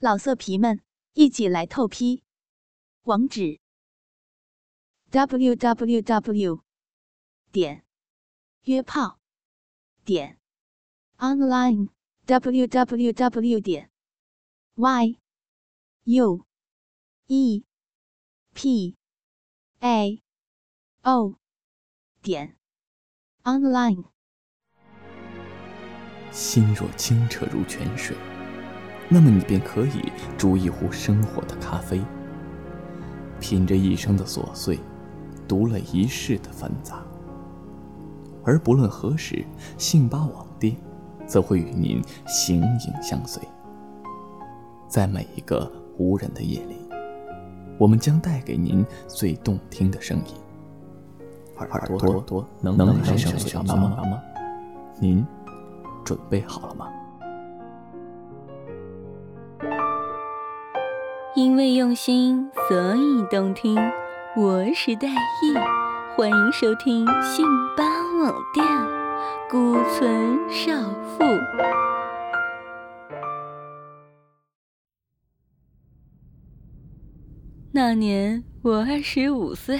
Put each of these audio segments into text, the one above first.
老色皮们，一起来透批！网址：w w w 点约炮点 online w w w 点 y u e p a o 点 online。心若清澈如泉水。那么你便可以煮一壶生活的咖啡，品着一生的琐碎，读了一世的繁杂。而不论何时，信巴网店则会与您形影相随。在每一个无人的夜里，我们将带给您最动听的声音。耳朵多能能忍受小妈吗？您准备好了吗？因为用心，所以动听。我是戴意，欢迎收听信巴网店孤存少妇。那年我二十五岁，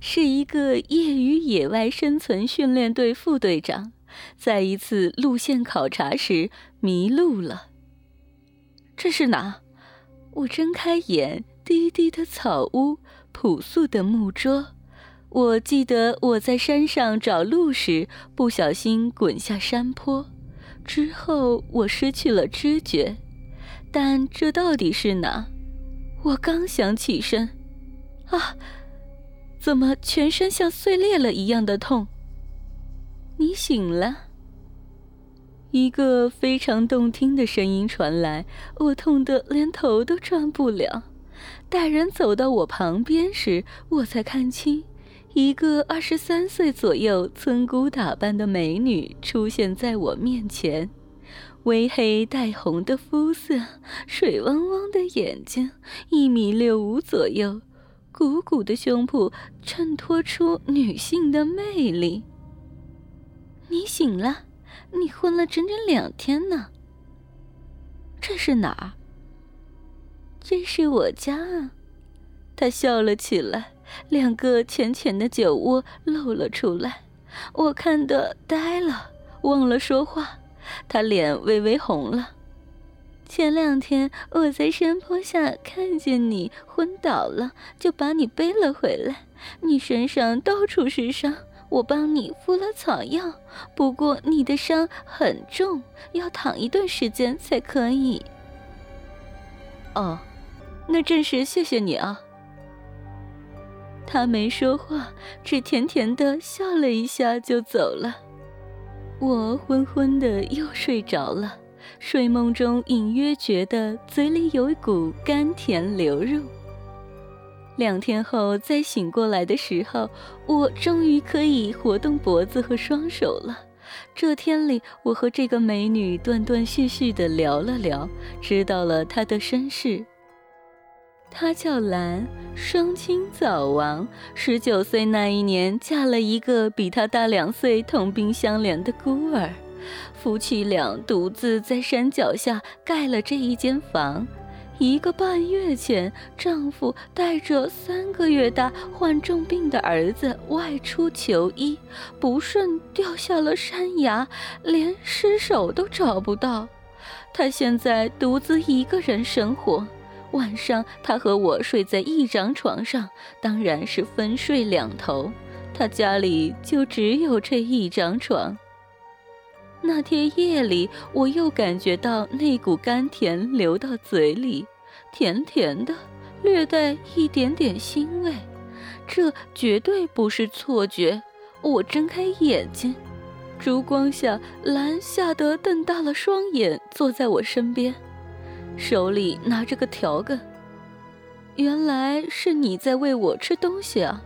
是一个业余野外生存训练队副队长，在一次路线考察时迷路了。这是哪？我睁开眼，低低的草屋，朴素的木桌。我记得我在山上找路时，不小心滚下山坡，之后我失去了知觉。但这到底是哪？我刚想起身，啊，怎么全身像碎裂了一样的痛？你醒了。一个非常动听的声音传来，我痛得连头都转不了。待人走到我旁边时，我才看清，一个二十三岁左右、村姑打扮的美女出现在我面前。微黑带红的肤色，水汪汪的眼睛，一米六五左右，鼓鼓的胸脯衬托出女性的魅力。你醒了。你昏了整整两天呢。这是哪儿？这是我家啊！他笑了起来，两个浅浅的酒窝露了出来。我看得呆了，忘了说话。他脸微微红了。前两天我在山坡下看见你昏倒了，就把你背了回来。你身上到处是伤。我帮你敷了草药，不过你的伤很重，要躺一段时间才可以。哦，那真是谢谢你啊。他没说话，只甜甜的笑了一下就走了。我昏昏的又睡着了，睡梦中隐约觉得嘴里有一股甘甜流入。两天后再醒过来的时候，我终于可以活动脖子和双手了。这天里，我和这个美女断断续续地聊了聊，知道了她的身世。她叫兰，双亲早亡，十九岁那一年嫁了一个比她大两岁、同病相怜的孤儿。夫妻俩独自在山脚下盖了这一间房。一个半月前，丈夫带着三个月大患重病的儿子外出求医，不慎掉下了山崖，连尸首都找不到。他现在独自一个人生活，晚上他和我睡在一张床上，当然是分睡两头。他家里就只有这一张床。那天夜里，我又感觉到那股甘甜流到嘴里，甜甜的，略带一点点腥味。这绝对不是错觉。我睁开眼睛，烛光下，兰吓得瞪大了双眼，坐在我身边，手里拿着个条根。原来是你在喂我吃东西啊！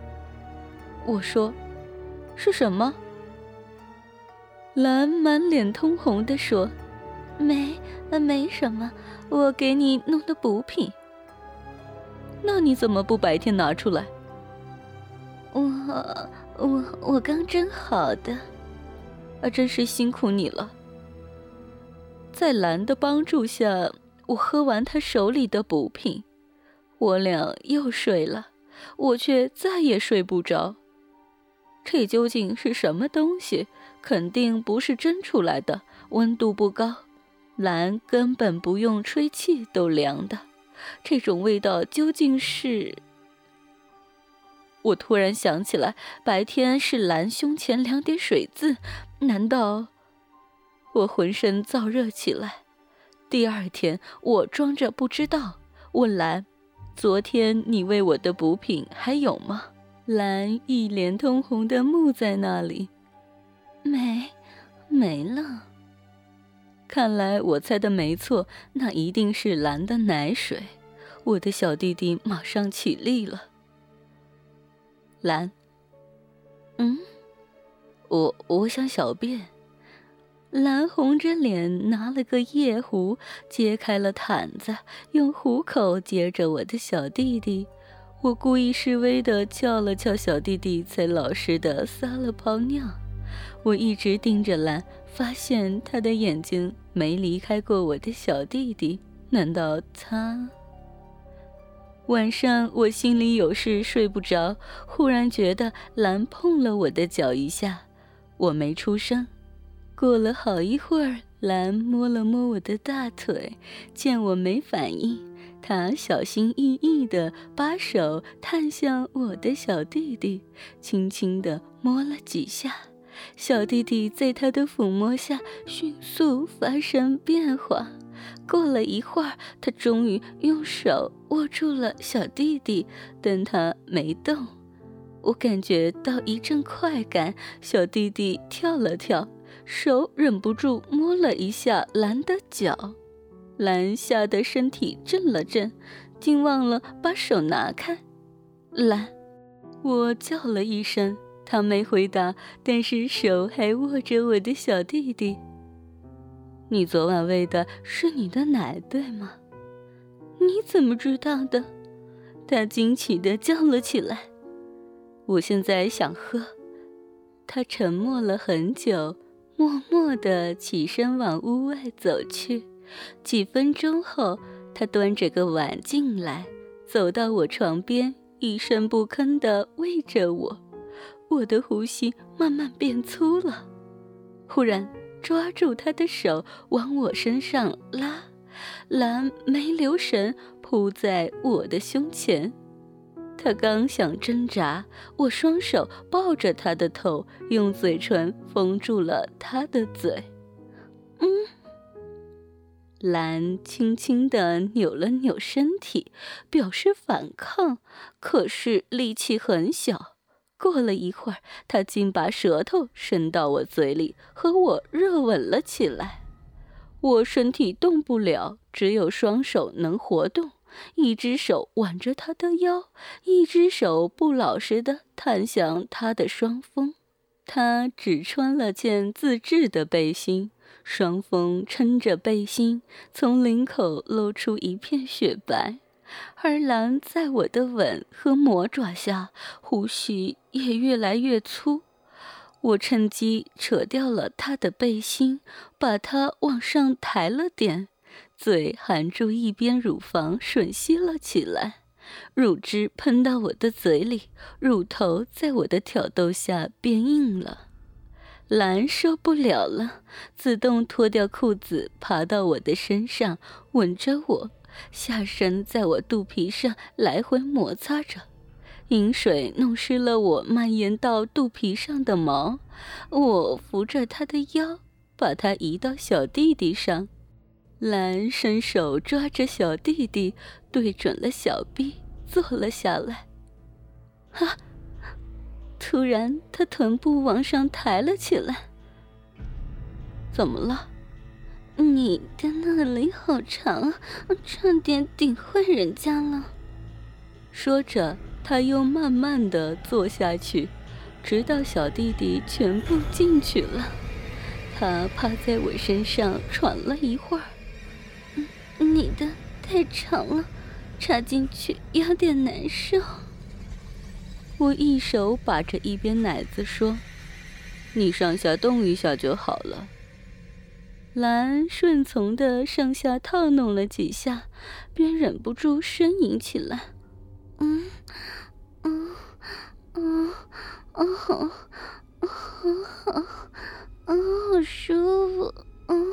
我说：“是什么？”兰满脸通红地说：“没，没什么，我给你弄的补品。那你怎么不白天拿出来？我，我，我刚蒸好的。啊，真是辛苦你了。在兰的帮助下，我喝完他手里的补品，我俩又睡了，我却再也睡不着。这究竟是什么东西？肯定不是蒸出来的，温度不高，蓝根本不用吹气都凉的。这种味道究竟是？我突然想起来，白天是蓝胸前两点水渍，难道？我浑身燥热起来。第二天，我装着不知道，问蓝：“昨天你喂我的补品还有吗？”蓝一脸通红的木在那里，没，没了。看来我猜的没错，那一定是蓝的奶水。我的小弟弟马上起立了。蓝，嗯，我我想小便。蓝红着脸拿了个夜壶，揭开了毯子，用壶口接着我的小弟弟。我故意示威的叫了叫小弟弟，才老实的撒了泡尿。我一直盯着蓝，发现他的眼睛没离开过我的小弟弟。难道他？晚上我心里有事睡不着，忽然觉得蓝碰了我的脚一下，我没出声。过了好一会儿，蓝摸了摸我的大腿，见我没反应，他小心翼翼地把手探向我的小弟弟，轻轻地摸了几下。小弟弟在他的抚摸下迅速发生变化。过了一会儿，他终于用手握住了小弟弟，但他没动。我感觉到一阵快感，小弟弟跳了跳。手忍不住摸了一下蓝的脚，蓝吓得身体震了震，竟忘了把手拿开。蓝，我叫了一声，他没回答，但是手还握着我的小弟弟。你昨晚喂的是你的奶，对吗？你怎么知道的？他惊奇地叫了起来。我现在想喝。他沉默了很久。默默地起身往屋外走去。几分钟后，他端着个碗进来，走到我床边，一声不吭地喂着我。我的呼吸慢慢变粗了，忽然抓住他的手往我身上拉，蓝没留神扑在我的胸前。他刚想挣扎，我双手抱着他的头，用嘴唇封住了他的嘴。嗯，蓝轻轻地扭了扭身体，表示反抗，可是力气很小。过了一会儿，他竟把舌头伸到我嘴里，和我热吻了起来。我身体动不了，只有双手能活动。一只手挽着他的腰，一只手不老实的探向他的双峰。他只穿了件自制的背心，双峰撑着背心，从领口露出一片雪白。而狼在我的吻和魔爪下，呼吸也越来越粗。我趁机扯掉了他的背心，把他往上抬了点。嘴含住一边乳房，吮吸了起来，乳汁喷到我的嘴里，乳头在我的挑逗下变硬了。蓝受不了了，自动脱掉裤子，爬到我的身上，吻着我，下身在我肚皮上来回摩擦着，饮水弄湿了我蔓延到肚皮上的毛。我扶着他的腰，把他移到小弟弟上。兰伸手抓着小弟弟，对准了小臂，坐了下来。啊！突然，他臀部往上抬了起来。怎么了？你的那里好长啊，差点顶坏人家了。说着，他又慢慢的坐下去，直到小弟弟全部进去了。他趴在我身上喘了一会儿。你的太长了，插进去有点难受。我一手把着一边奶子说：“你上下动一下就好了。”蓝顺从的上下套弄了几下，便忍不住呻吟起来。嗯，嗯，嗯，嗯，好，嗯好，嗯，好舒服，嗯。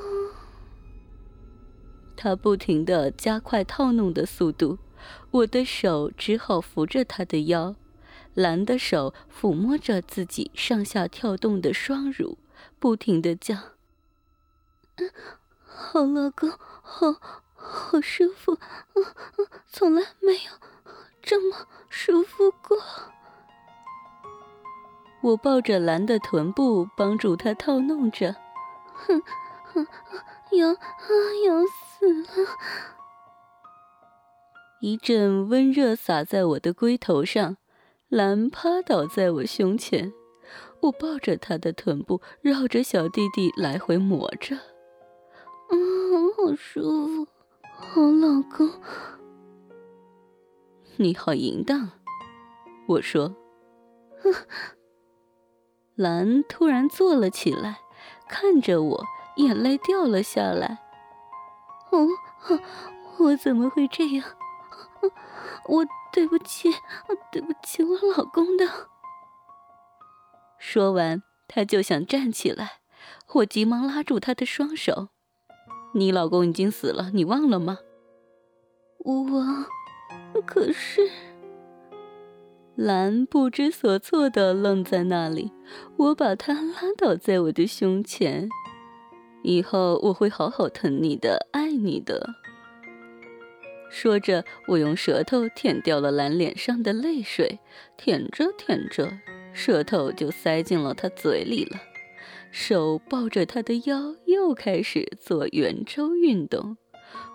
他不停的加快套弄的速度，我的手只好扶着他的腰，蓝的手抚摸着自己上下跳动的双乳，不停的叫。好老公，好好舒服，从来没有这么舒服过。我抱着蓝的臀部，帮助他套弄着，哼哼，要要死了！一阵温热洒在我的龟头上，蓝趴倒在我胸前，我抱着他的臀部，绕着小弟弟来回磨着。嗯，好舒服，好老公，你好淫荡。我说，兰突然坐了起来，看着我，眼泪掉了下来。哦，我怎么会这样？我对不起，对不起我老公的。说完，他就想站起来，我急忙拉住他的双手。你老公已经死了，你忘了吗？我，可是，兰不知所措的愣在那里。我把她拉倒在我的胸前，以后我会好好疼你的，爱你的。说着，我用舌头舔掉了兰脸上的泪水，舔着舔着，舌头就塞进了她嘴里了。手抱着他的腰，又开始做圆周运动。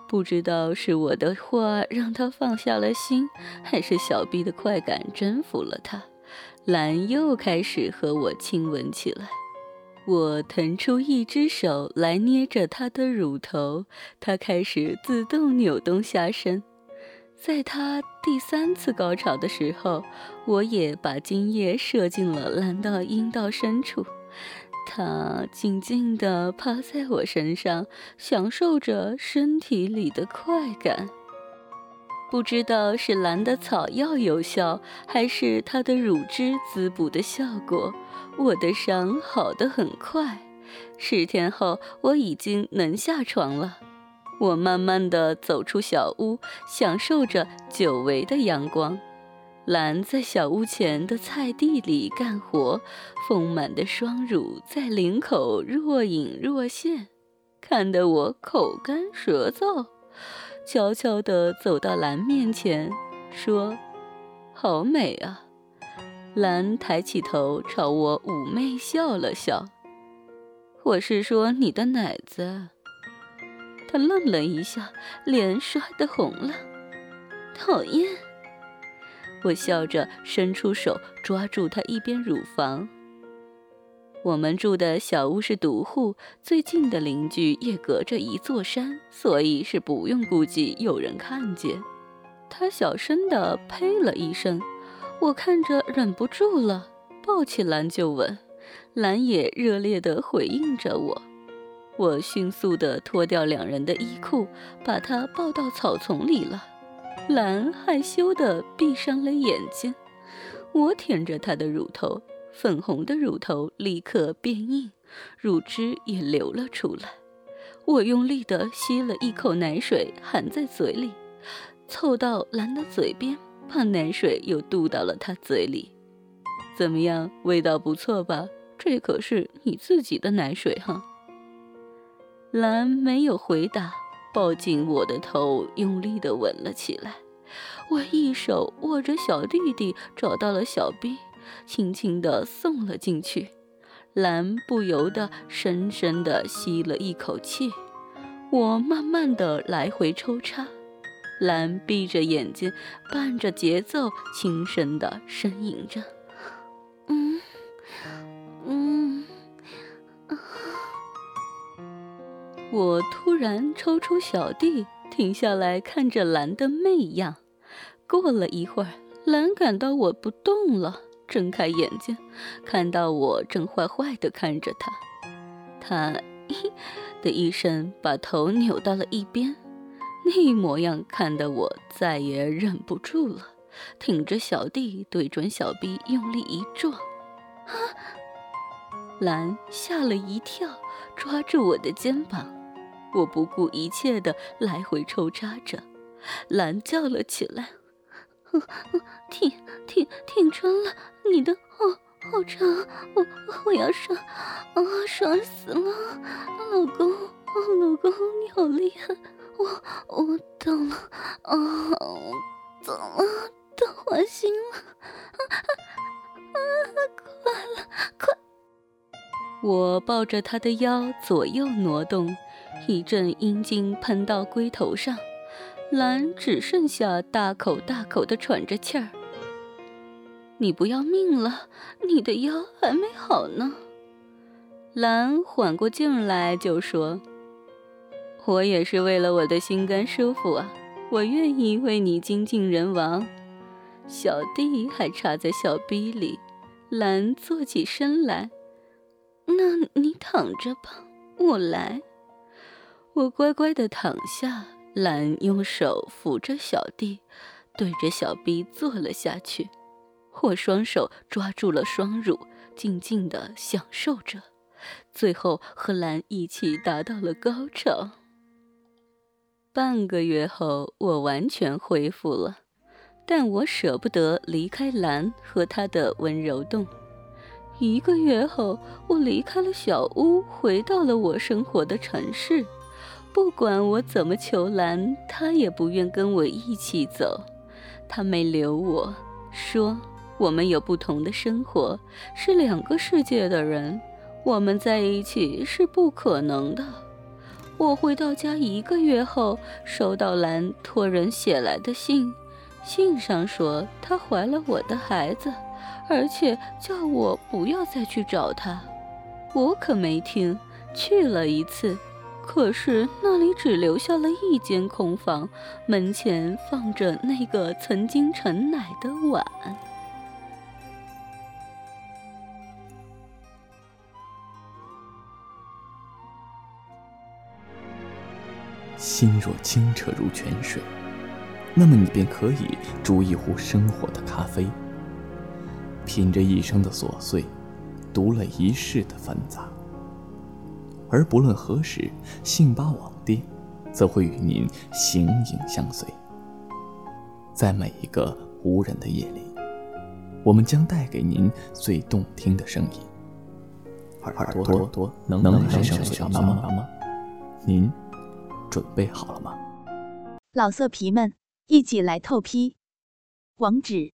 不知道是我的话让他放下了心，还是小臂的快感征服了他，兰又开始和我亲吻起来。我腾出一只手来捏着他的乳头，他开始自动扭动下身。在他第三次高潮的时候，我也把精液射进了蓝的阴道深处。他静静地趴在我身上，享受着身体里的快感。不知道是蓝的草药有效，还是他的乳汁滋补的效果，我的伤好得很快。十天后，我已经能下床了。我慢慢地走出小屋，享受着久违的阳光。兰在小屋前的菜地里干活，丰满的双乳在领口若隐若现，看得我口干舌燥。悄悄地走到兰面前，说：“好美啊！”兰抬起头朝我妩媚笑了笑。我是说你的奶子。他愣了一下，脸刷的红了。讨厌。我笑着伸出手抓住他一边乳房。我们住的小屋是独户，最近的邻居也隔着一座山，所以是不用顾忌有人看见。他小声的呸了一声，我看着忍不住了，抱起兰就吻。兰也热烈的回应着我。我迅速的脱掉两人的衣裤，把他抱到草丛里了。兰害羞地闭上了眼睛，我舔着她的乳头，粉红的乳头立刻变硬，乳汁也流了出来。我用力地吸了一口奶水，含在嘴里，凑到兰的嘴边，把奶水又渡到了她嘴里。怎么样，味道不错吧？这可是你自己的奶水哈。兰没有回答。抱紧我的头，用力的吻了起来。我一手握着小弟弟，找到了小臂，轻轻地送了进去。兰不由得深深地吸了一口气。我慢慢地来回抽插，兰闭着眼睛，伴着节奏，轻声地呻吟着。我突然抽出小弟，停下来看着蓝的媚样。过了一会儿，蓝感到我不动了，睁开眼睛，看到我正坏坏地看着他。他 的一声把头扭到了一边，那模样看得我再也忍不住了，挺着小弟对准小臂用力一撞，啊！蓝吓了一跳，抓住我的肩膀，我不顾一切的来回抽扎着，兰叫了起来：“挺挺挺穿了，你的好好长，我我要爽，啊爽死了，老公，老公你好厉害，我我懂了，啊懂了，都花心了，啊啊快了快！我抱着他的腰左右挪动，一阵阴茎喷到龟头上，兰只剩下大口大口的喘着气儿。你不要命了？你的腰还没好呢。兰缓过劲来就说：“我也是为了我的心肝舒服啊，我愿意为你精尽人亡。”小弟还插在小逼里，兰坐起身来。那你躺着吧，我来。我乖乖的躺下，兰用手扶着小弟，对着小臂坐了下去。我双手抓住了双乳，静静的享受着，最后和兰一起达到了高潮。半个月后，我完全恢复了，但我舍不得离开兰和她的温柔洞。一个月后，我离开了小屋，回到了我生活的城市。不管我怎么求兰，她也不愿跟我一起走。她没留我，说我们有不同的生活，是两个世界的人，我们在一起是不可能的。我回到家一个月后，收到兰托人写来的信，信上说她怀了我的孩子。而且叫我不要再去找他，我可没听。去了一次，可是那里只留下了一间空房，门前放着那个曾经盛奶的碗。心若清澈如泉水，那么你便可以煮一壶生活的咖啡。品着一生的琐碎，读了一世的繁杂。而不论何时，信巴网店则会与您形影相随。在每一个无人的夜里，我们将带给您最动听的声音。耳朵朵能能陪上睡吗吗？您准备好了吗？老色皮们，一起来透批！网址。